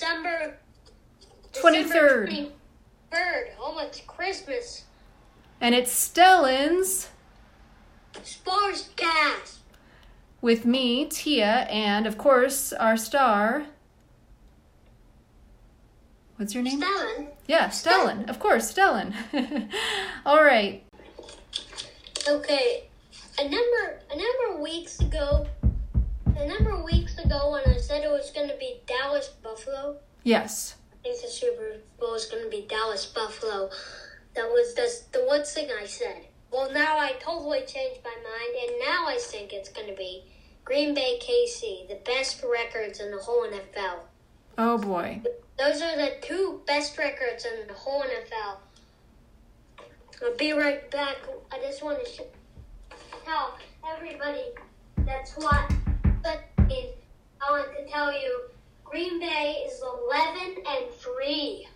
December 23rd. Third. Almost Christmas. And it's Stellan's Sports cast. with me, Tia, and of course our star. What's your name? Stellan. Yeah, Stellan. Of course, Stellan. All right. Okay. A number a number of weeks ago a number of weeks ago when I said it was gonna be Dallas Buffalo. Yes. I think the Super Bowl is gonna be Dallas Buffalo. That was the the one thing I said. Well now I totally changed my mind and now I think it's gonna be Green Bay KC, the best records in the whole NFL. Oh boy. Those are the two best records in the whole NFL. I'll be right back. I just want to tell everybody that's what I want to tell you Green Bay is 11 and 3.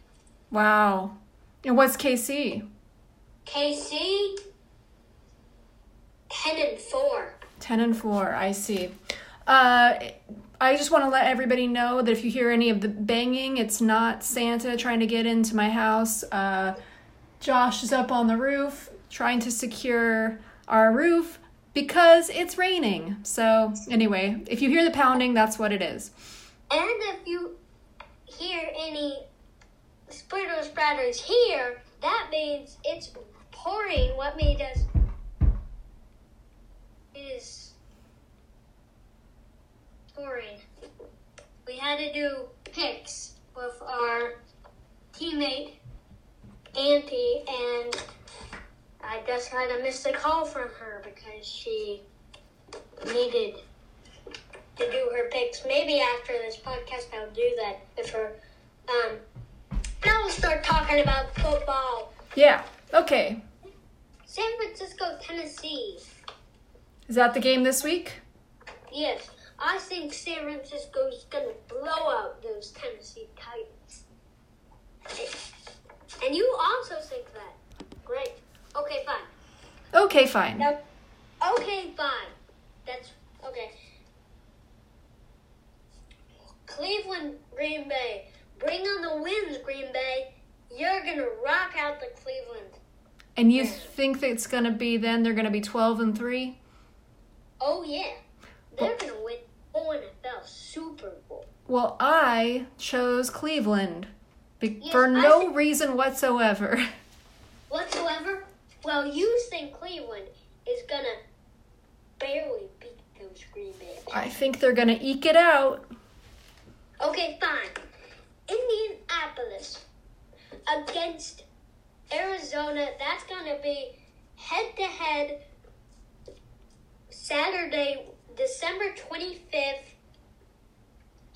Wow. And what's KC? KC 10 and 4. 10 and 4. I see. Uh, I just want to let everybody know that if you hear any of the banging, it's not Santa trying to get into my house. Uh, Josh is up on the roof trying to secure our roof because it's raining. So, anyway, if you hear the pounding, that's what it is. And if you hear any splitter spratters here, that means it's pouring. What means is is pouring. We had to do picks with our teammate Auntie, and I just had to miss a call from her because she needed to do her picks. Maybe after this podcast, I'll do that with her. Um, now we'll start talking about football. Yeah. Okay. San Francisco, Tennessee. Is that the game this week? Yes, I think San Francisco's gonna blow out those Tennessee Titans. And you also think that. Great. Okay, fine. Okay, fine. Now, okay, fine. That's okay. Cleveland, Green Bay. Bring on the wins, Green Bay. You're gonna rock out the Cleveland. And you think that it's going to be then they're going to be 12 and 3? Oh yeah, they're gonna win whole NFL Super Bowl. Well, I chose Cleveland be- Yes, for no think- reason whatsoever. Whatsoever. Well, you think Cleveland is gonna barely beat those Green Bay. I think they're going to eke it out. Okay, fine. Indianapolis against Arizona. That's going to be head to head Saturday, December 25th.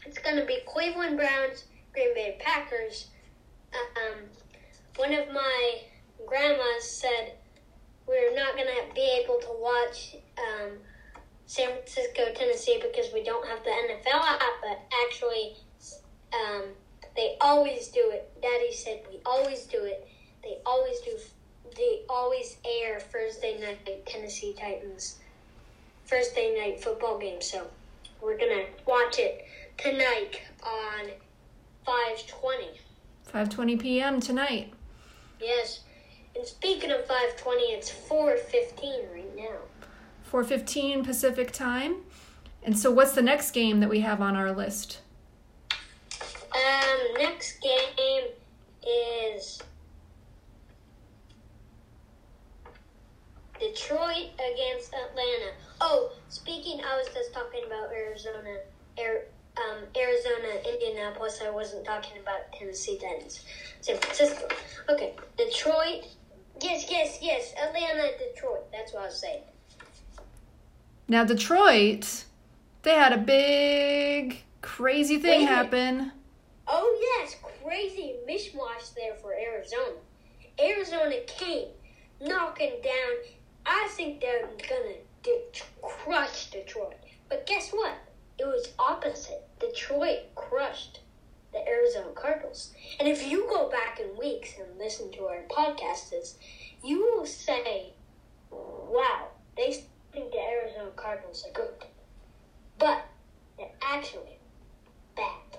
It's going to be Cleveland Browns, Green Bay Packers. Um, one of my grandmas said we're not going to be able to watch um, San Francisco, Tennessee because we don't have the NFL app, but actually, um, they always do it. Daddy said we always do it. They always do. They always air Thursday night Tennessee Titans Thursday night football game. So we're gonna watch it tonight on five twenty. 5:20 p.m. tonight. Yes. And speaking of five twenty, it's four fifteen right now. 4:15 Pacific time. And so what's the next game that we have on our list? Um, next game is Detroit against Atlanta. Oh, speaking, I was just talking about Arizona, Air, um, Arizona, Indianapolis. I wasn't talking about Tennessee Titans, San Francisco. Okay, Detroit. Yes, yes, yes. Atlanta, Detroit. That's what I was saying. Now Detroit, they had a big crazy thing happen. Oh yes, crazy mishmash there for Arizona. Arizona came knocking down. I think they're gonna de- crush Detroit. But guess what? It was opposite. Detroit crushed the Arizona Cardinals. And if you go back in weeks and listen to our podcasts, you will say, "Wow, they think the Arizona Cardinals are good," but they're actually bad.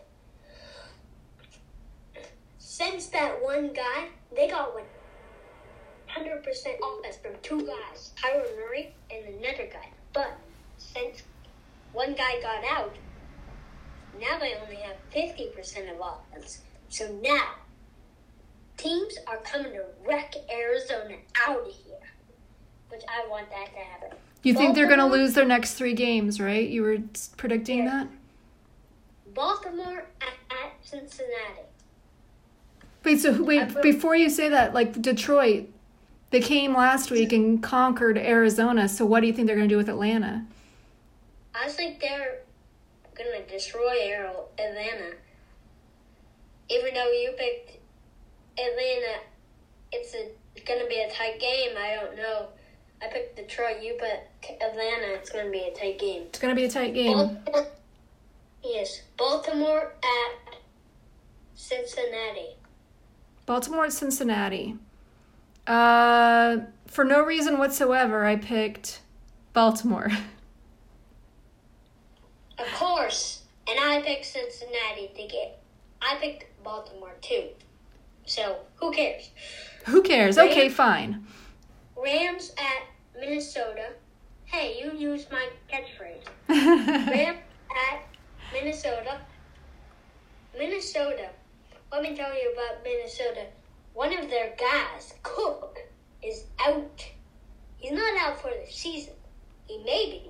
Since that one guy, they got 100% offense from two guys, Kyler Murray and another guy. But since one guy got out, now they only have 50% of offense. So now, teams are coming to wreck Arizona out of here, which I want that to happen. You think they're going to lose their next three games, right? You were predicting that? Baltimore at, at Cincinnati. Wait, so wait, I before you say that, like Detroit, they came last week and conquered Arizona. So what do you think they're going to do with Atlanta? I think they're gonna destroy Aero- Atlanta. Even though you picked Atlanta, it's a gonna be a tight game. I don't know. I picked Detroit. You picked Atlanta. It's gonna be a tight game. It's to be a tight game. Baltimore, yes, Baltimore at Cincinnati. Baltimore at Cincinnati. Uh, for no reason whatsoever, I picked Baltimore. Of course, and I picked Cincinnati to get. I picked Baltimore too. So who cares? Who cares? Okay, fine. Rams at Minnesota. Hey, you used my catchphrase. Rams at Minnesota. Minnesota. Let me tell you about Minnesota. One of their guys, Cook, is out. He's not out for the season. He may be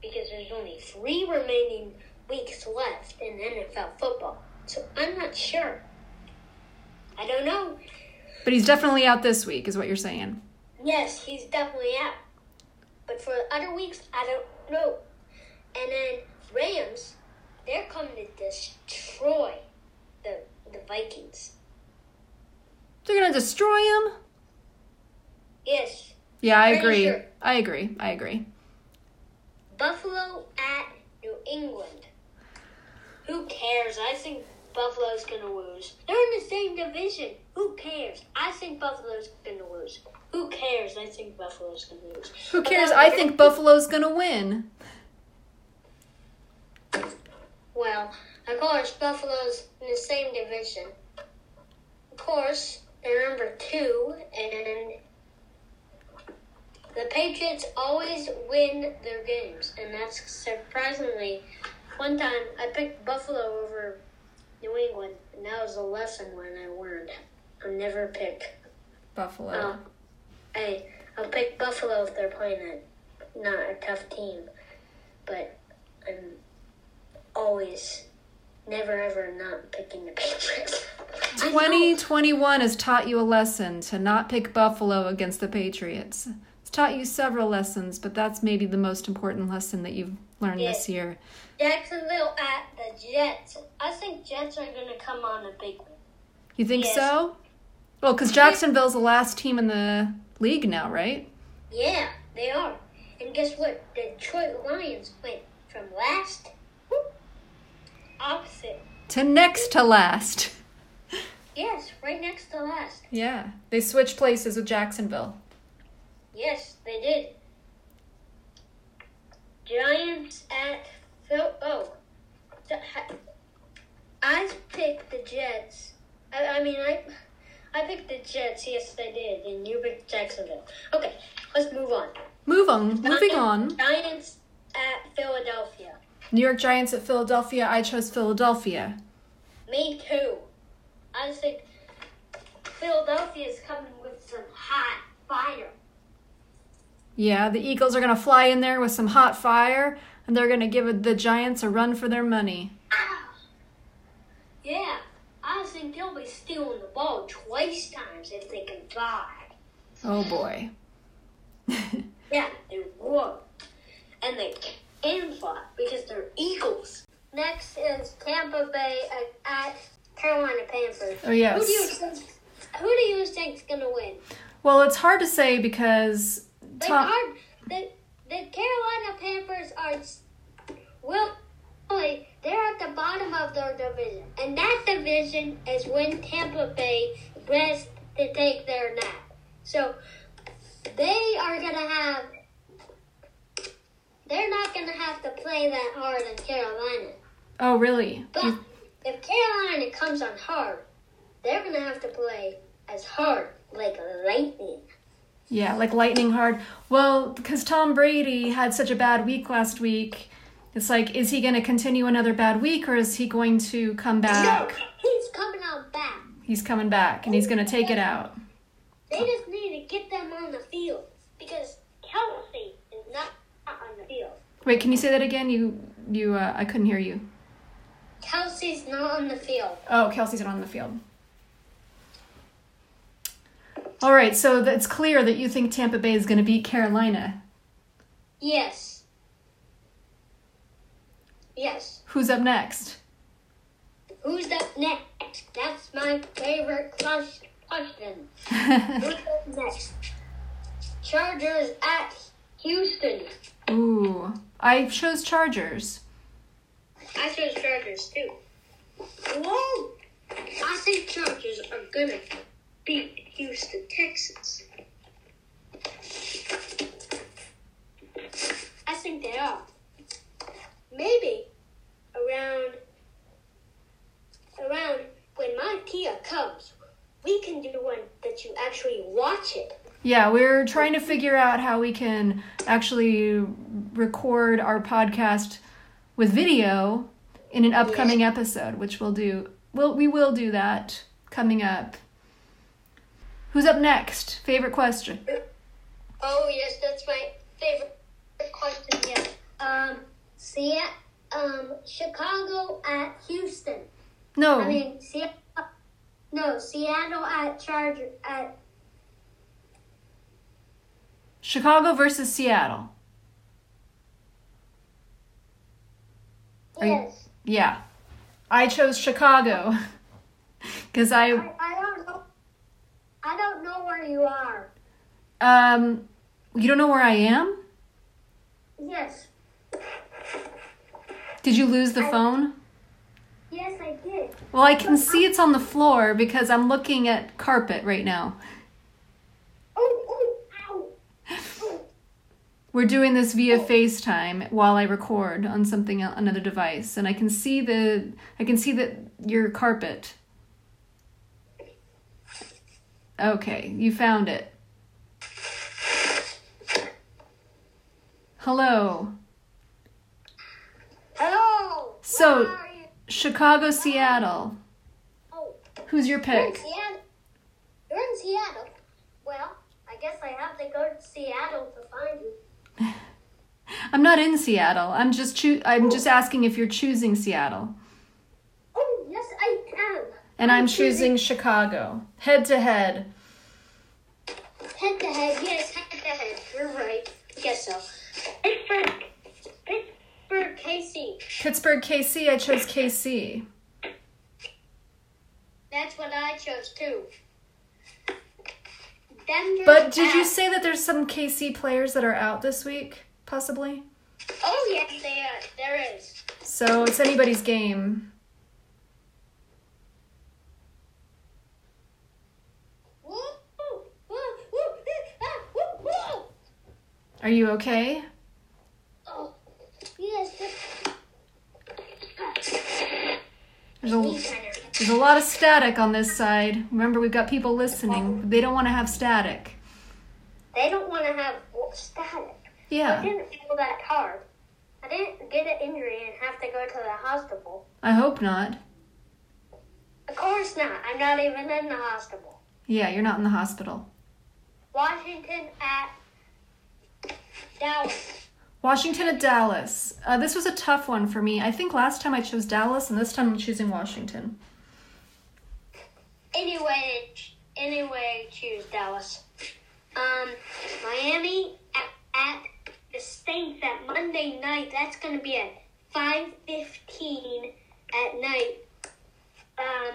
because there's only three remaining weeks left in NFL football. So I'm not sure. I don't know. but he's definitely out this week, is what you're saying. Yes, he's definitely out. But for the other weeks, I don't know. And then Rams, they're coming to destroy the the Vikings. They're going to destroy him? Yes, Yeah, I agree. sure. I agree. I agree. Buffalo at New England. Who cares? I think Buffalo's gonna lose. They're in the same division. Who cares? I think Buffalo's gonna lose. Who cares? I think Buffalo's gonna lose. Who cares? About I think Buffalo's to win. Well, of course, Buffalo's in the same division. Of course, they're number two, and the Patriots always win their games, and that's surprisingly. One time, I picked Buffalo over New England, and that was a lesson when I learned. I'll never pick. Buffalo. Um, I I'll pick Buffalo if they're playing a not a tough team, but I'm always never ever not picking the Patriots. 2021 has taught you a lesson to not pick Buffalo against the Patriots. It's taught you several lessons, but that's maybe the most important lesson that you've learned this year. Jacksonville at the Jets. I think Jets are gonna come on a big one. You think Yes. so? Well, because Jacksonville's the last team in the league now, right? Yeah, they are. And guess what? Detroit Lions went from last whoop, opposite. To next to last. Yes, right next to last. Yeah, they switched places with Jacksonville. Yes, they did. Giants at Phil. Oh, I picked the Jets. I, I mean, I I picked the Jets. Yes, I did, and you picked Jacksonville. Okay, let's move on. Move on. Moving on. Giants at Philadelphia. New York Giants at Philadelphia. I chose Philadelphia. Me too. I think Philadelphia is coming with some hot fire. Yeah, the Eagles are going to fly in there with some hot fire, and they're going to give the Giants a run for their money. Ah. Yeah, I think they'll be stealing the ball twice times if they can fly. Oh boy. Yeah, they will. And they can fly because they're eagles. Next is Tampa Bay at, Carolina Panthers. Oh, yes. Who do you think? Who do you think's gonna win? well, it's hard to say because Tom. are the the Carolina Panthers are well, they're at the bottom of their division, and that division is when Tampa Bay rests to take their nap. So they are gonna have. They're not gonna have to play that hard in Carolina. Oh, really? But if Carolina comes on hard, they're gonna have to play as hard like lightning. Yeah, like lightning hard. Well, because Tom Brady had such a bad week last week, it's like, is he going to continue another bad week or is he going to come back? No, he's coming out back. He's coming back and he's going to take it out. They just need to get them on the field because Kelce is not on the field. Wait, can you say that again? You, you, uh, I couldn't hear you. Kelce's not on the field. Oh, Kelce's not on the field. All right, so it's clear that you think Tampa Bay is going to beat Carolina. Yes. Yes. Who's up next? Who's up next? That's my favorite question. Who's up next? Chargers at Houston. Ooh, I chose Chargers. I chose Chargers too. Whoa! I think Chargers are gonna beat Houston Texas. I think they are. Maybe around around when my Kia comes, we can do one that you actually watch it. Yeah, we're trying to figure out how we can actually record our podcast with video in an upcoming episode, which we'll do. Well, we will do that coming up. Who's up next? Favorite question. Oh yes, that's my favorite question. Yeah. Um, see um, Chicago at Houston. No. I mean, Seattle. No, Seattle at Charger at Chicago versus Seattle. Are you- yes. Yeah. I chose Chicago because I I, I. I don't know where you are. um you don't know where I am? Yes. Did you lose the phone? Yes, I did. Well, I can see it's on the floor because I'm looking at carpet right now. Oh, oh, ow. Oh. We're doing this via FaceTime while I record on something another device and I can see the I can see that your carpet. Okay, you found it. Hello. Hello. So- Where are you? Chicago, Seattle. Oh, Who's your you're in pick? Seattle. You're in Seattle. Well, I guess I have to go to Seattle to find you. I'm not in Seattle. I'm just choo- I'm just asking if you're choosing Seattle. And I'm choosing Chicago. Head to head. Head to head, yes, head to head. You're right. I guess so. Pittsburgh, Pittsburgh, KC. Pittsburgh KC, I chose KC. That's what I chose too. Denver. But did you say that there's some KC players that are out this week, possibly? Oh yes, there there is. So it's anybody's game. Are you okay? Oh, yes. There's a, He's kind of. there's a lot of static on this side. Remember, we've got people listening. They don't want to have static. They don't want to have static. Yeah. I didn't feel that hard. I didn't get an injury and have to go to the hospital. I hope not. Of course not. I'm not even in the hospital. Yeah, you're not in the hospital. Washington at Dallas. Washington at Dallas. Uh, this was a tough one for me. I think last time I chose Dallas, and this time I'm choosing Washington. Anyway, anyway, choose Dallas. Um, Miami at, at the Saints at Monday night. That's going to be at five fifteen at night. Um,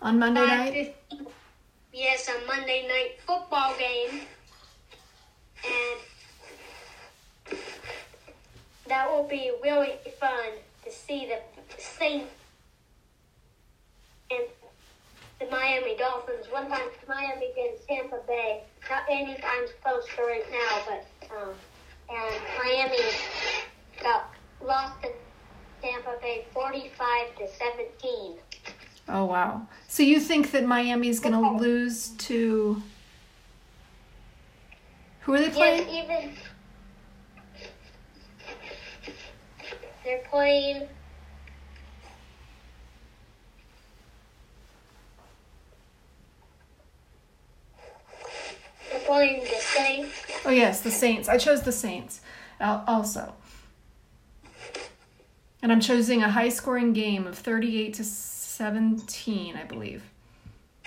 On Monday night? Yes, a Monday night football game. And that will be really fun to see the Saints and the Miami Dolphins. One time Miami against Tampa Bay. Not anytime's close to right now, but um, and Miami got lost to Tampa Bay 45 to 17. Oh wow. So you think that Miami's gonna Okay. lose to who are they Yes, playing? even they're playing. They're playing the same. Oh yes, the Saints. I chose the Saints also. And I'm choosing a high scoring game of 38 to 17, I believe.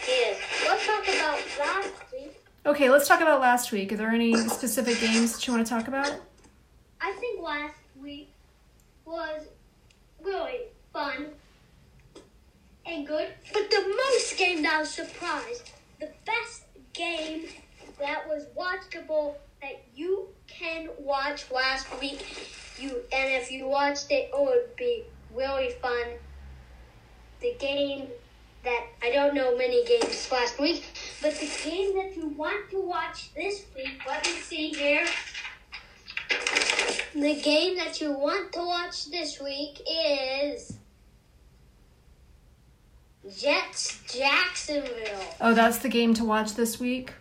Yes. Let's talk about last week. Okay, let's talk about last week. Are there any specific games that you want to talk about? I think last week was really fun and good. But the most game that I was surprised, the best game that was watchable that you can watch last week. You and if you watched it, it would be really fun. The game that I don't know many games last week, but the game that you want to watch this week. Let me see here. The game that you want to watch this week is Jets Jacksonville. Oh, that's the game to watch this week.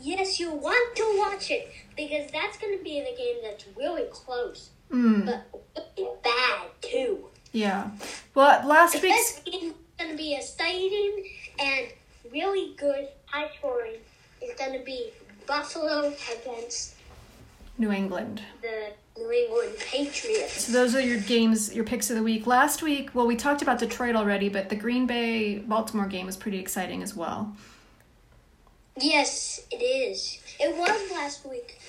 Yes, you want to watch it because that's going to be the game that's really close, Mm, but really bad too. yeah. Well, last week's game is going to be exciting and really good, high scoring. It's going to be Buffalo against New England. the New England Patriots. So those are your games, your picks of the week. Last week, well, we talked about Detroit already, but the Green Bay Baltimore game was pretty exciting as well. Yes, it is. It was last week.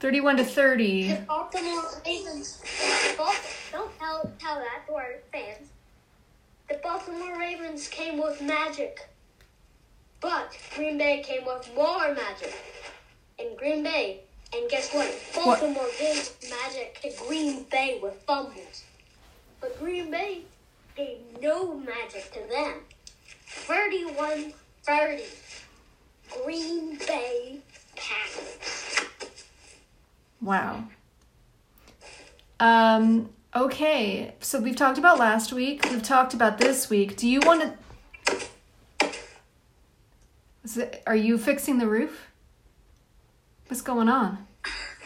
31 to 30. The Baltimore Ravens. Don't tell, tell that to our fans. The Baltimore Ravens came with magic. But Green Bay came with more magic. And Green Bay. And guess what? Baltimore gave magic to Green Bay with fumbles. But Green Bay gave no magic to them. 31 30. Green Bay Packers. Wow. Um, okay, so we've talked about last week. We've talked about this week. Do you want to. It, are you fixing the roof? What's going on?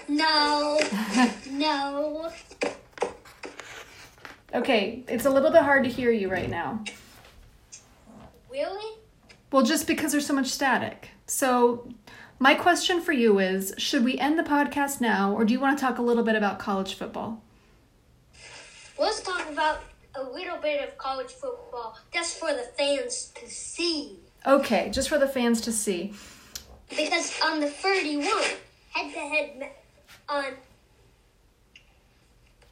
No, no. Okay, it's a little bit hard to hear you right now. Really? Well, just because there's so much static. So, my question for you is should we end the podcast now, or do you want to talk a little bit about college football? Let's talk about a little bit of college football just for the fans to see. Okay, just for the fans to see. Because on the 31, head to head on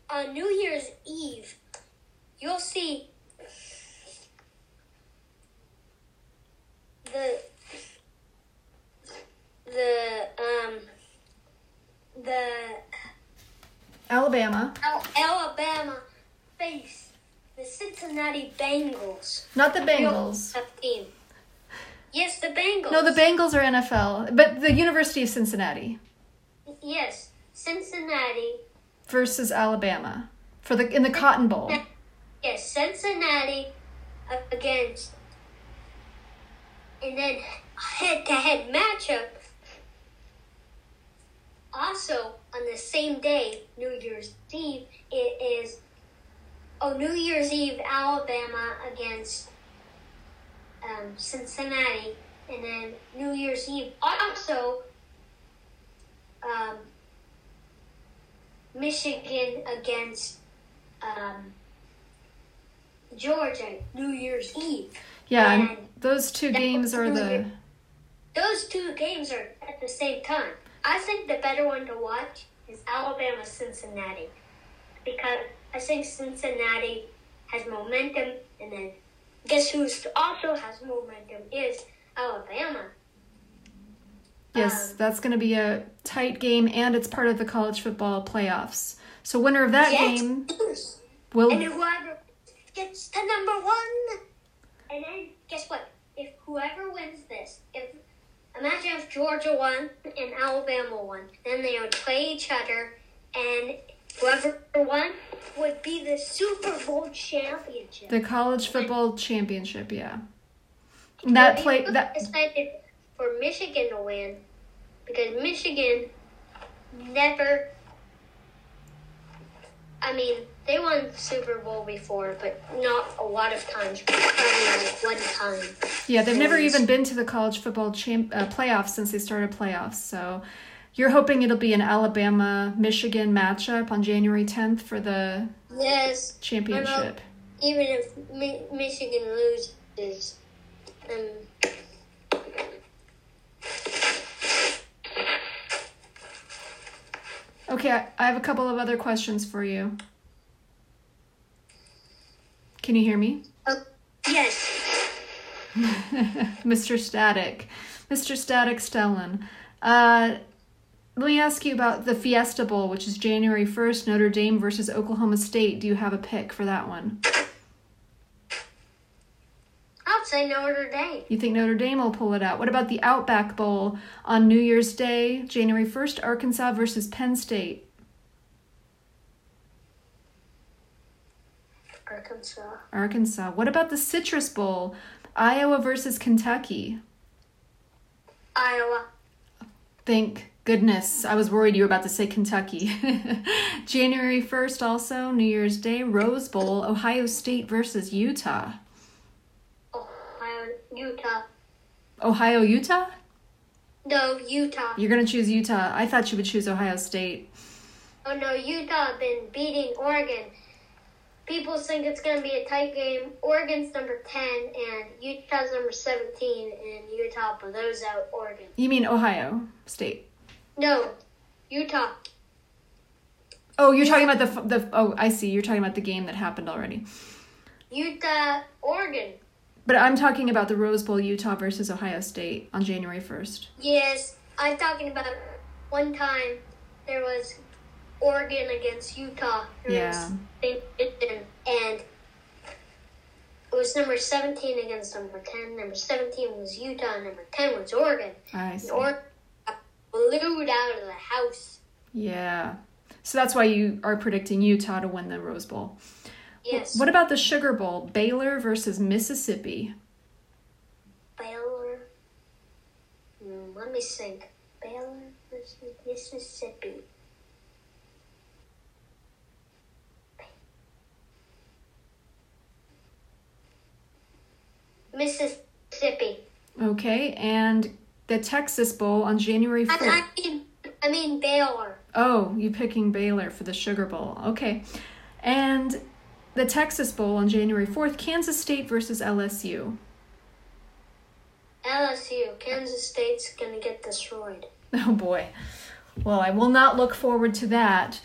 on New Year's Eve, you'll see the the um the Alabama, Al- Alabama face the Cincinnati Bengals. not the Bengals. team. Yes, the Bengals. No, the Bengals are NFL, but the University of Cincinnati Yes, Cincinnati. versus Alabama for the in the Cotton Bowl. Yes, Cincinnati against, and then head-to-head matchup. Also, on the same day, New Year's Eve, it is. Oh, New Year's Eve, Alabama against um, Cincinnati, and then New Year's Eve also. Um, Michigan against um, Georgia New Year's Eve. Yeah, and those two games are the Those two games are at the same time. I think the better one to watch is Alabama Cincinnati because I think Cincinnati has momentum, and then guess who also has momentum is Alabama. yes, Um, that's going to be a tight game, and it's part of the college football playoffs. So winner of that Yes. game And will whoever gets to number one, and then guess what? If whoever wins this, if imagine if Georgia won and Alabama won, then they would play each other, and Whoever won would be the Super Bowl championship. The college football championship, yeah. That play that for Michigan to win because Michigan never. I mean, they won Super Bowl before, but not a lot of times. Probably like one time. yeah, they've never even been to the college football champ uh, playoffs since they started playoffs. So you're hoping it'll be an Alabama Michigan matchup on January 10th for the Yes, championship. even if Mi- Michigan loses, um, Okay, I- have a couple of other questions for you. Can you hear me? oh, yes, Mr. Static. Mr. Static Stellan. Uh, let me ask you about the Fiesta Bowl, which is January 1st, Notre Dame versus Oklahoma State. Do you have a pick for that one? I'd say Notre Dame. You think Notre Dame will pull it out? What about the Outback Bowl on New Year's Day, January 1st, Arkansas versus Penn State? Arkansas. Arkansas. What about the Citrus Bowl, Iowa versus Kentucky? Iowa. Thank goodness. I was worried you were about to say Kentucky. January 1st, also, New Year's Day, Rose Bowl, Ohio State versus Utah. Ohio, Utah. Ohio, Utah? No, Utah. You're going to choose Utah. I thought you would choose Ohio State. Oh no, Utah have been beating Oregon. People think it's going to be a tight game. Oregon's number 10 and Utah's number 17, and Utah blows out Oregon. You mean Ohio State? No, Utah. Oh, you're talking about the, the. Oh, I see. You're talking about the game that happened already. Utah, Oregon. But I'm talking about the Rose Bowl, Utah versus Ohio State on January 1st. Yes, I'm talking about one time there was Oregon against Utah. Yeah. And it was number 17 against number 10. Number 17 was Utah. Number 10 was Oregon. I see. And Oregon blew out of the house. Yeah. So that's why you are predicting Utah to win the Rose Bowl. Yes. What about the Sugar Bowl, Baylor versus Mississippi? Baylor. Hmm, let me think. Baylor versus Mississippi. Mississippi. Okay, and the Texas Bowl on January I, 4th. I mean, I mean Baylor. Oh, you picking Baylor for the Sugar Bowl. Okay. And the Texas Bowl on January 4th, Kansas State versus LSU. LSU. Kansas State's gonna get destroyed. Oh boy. Well, I will not look forward to that.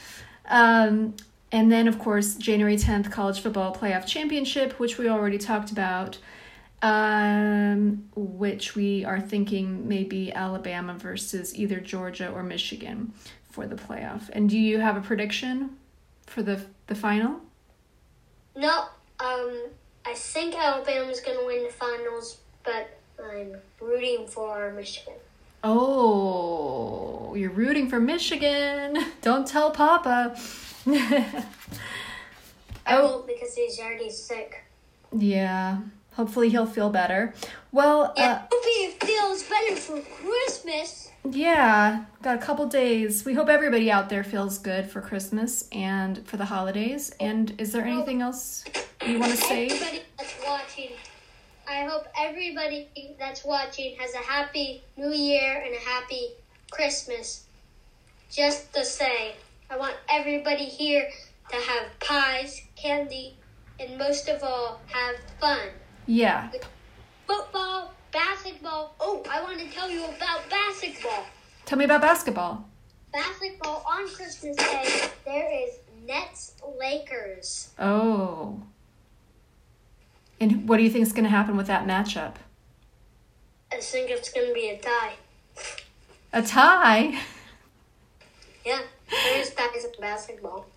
Um, and then, of course, January 10th, College Football Playoff Championship, which we already talked about, um, which we are thinking maybe Alabama versus either Georgia or Michigan for the playoff. And do you have a prediction for the the final? No, um, I think Alabama's gonna win the finals, but I'm rooting for Michigan. Oh, you're rooting for Michigan. Don't tell Papa. I oh, because he's already sick. yeah. Hopefully he'll feel better. Well, uh, hope he feels better for Christmas. yeah, got a couple days. We hope everybody out there feels good for Christmas and for the holidays. And is there anything else you want to say? Everybody that's watching, I hope everybody that's watching has a happy New Year and a happy Christmas. Just to say, I want everybody here to have pies, candy, and most of all, have fun. Yeah. Football, basketball. Oh, I want to tell you about basketball. Tell me about basketball. Basketball on Christmas Day, there is Nets Lakers. Oh. And what do you think is going to happen with that matchup? I think it's going to be a tie. A tie? Yeah, there's ties in basketball.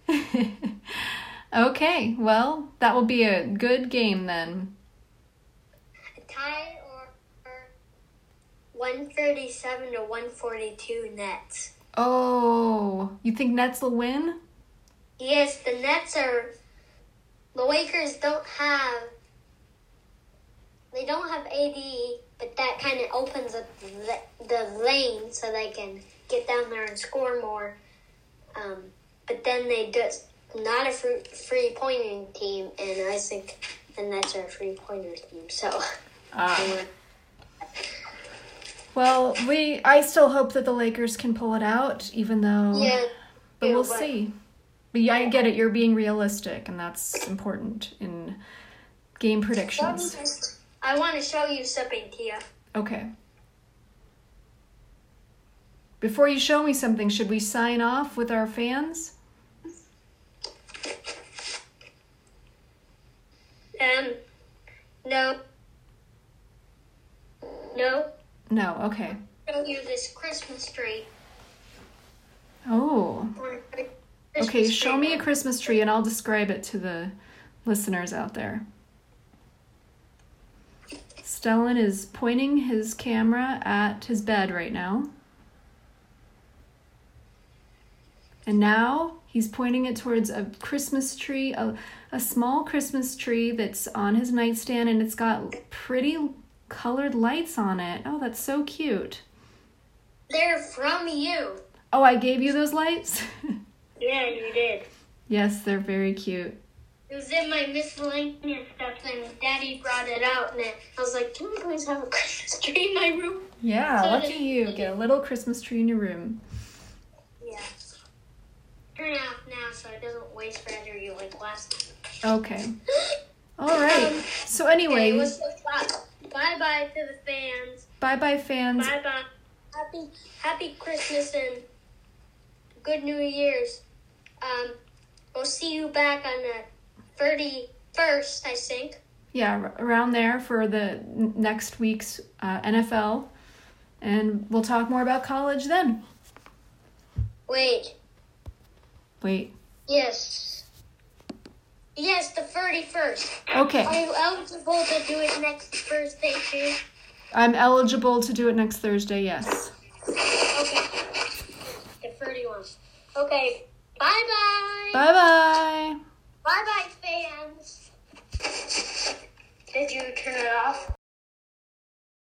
okay, well, that will be a good game then. Tie or, or 137 to 142 Nets. Oh, you think Nets will win? Yes, the Nets are. The Lakers don't have. They don't have AD, but that kind of opens up the, the lane so they can get down there and score more. Um, but then they just not a free, free pointing team, and I think the Nets are a free pointer team. So. Ah. Well, we I still hope that the Lakers can pull it out, even though. Yeah. But too, we'll but- see. But yeah, I get it. You're being realistic, and that's important in game predictions. just- I want to show you something, Tia. Okay. Before you show me something, should we sign off with our fans? Um, no. No. No. Okay. Show you this Christmas tree. Oh. Okay. Show tree. me a Christmas tree, and I'll describe it to the listeners out there. Stellan is pointing his camera at his bed right now. And now he's pointing it towards a Christmas tree, a, a small Christmas tree that's on his nightstand, and it's got pretty colored lights on it. Oh, that's so cute. They're from you. Oh, I gave you those lights? Yeah, you did. yes, they're very cute. It was in my miscellaneous stuff, and Daddy brought it out, and I was like, "Can we please have a Christmas tree in my room?" Yeah, So lucky you. Get a little Christmas tree in your room. Yeah. Turn it off now so it doesn't waste battery like last time. Okay. All right. Um, So anyway, Bye bye to the fans. bye bye fans. Bye bye. Happy Happy Christmas and good New Year's. Um, we'll see you back on the thirty first, I think. Yeah, around there for the next week's uh, NFL, and we'll talk more about college then. Wait. Wait. Yes. Yes, the thirty first. Okay. Are you eligible to do it next Thursday too? I'm eligible to do it next Thursday. Yes. Okay. The thirty one. Okay. Bye bye. Bye bye. Bye bye, fans. Did you turn it off?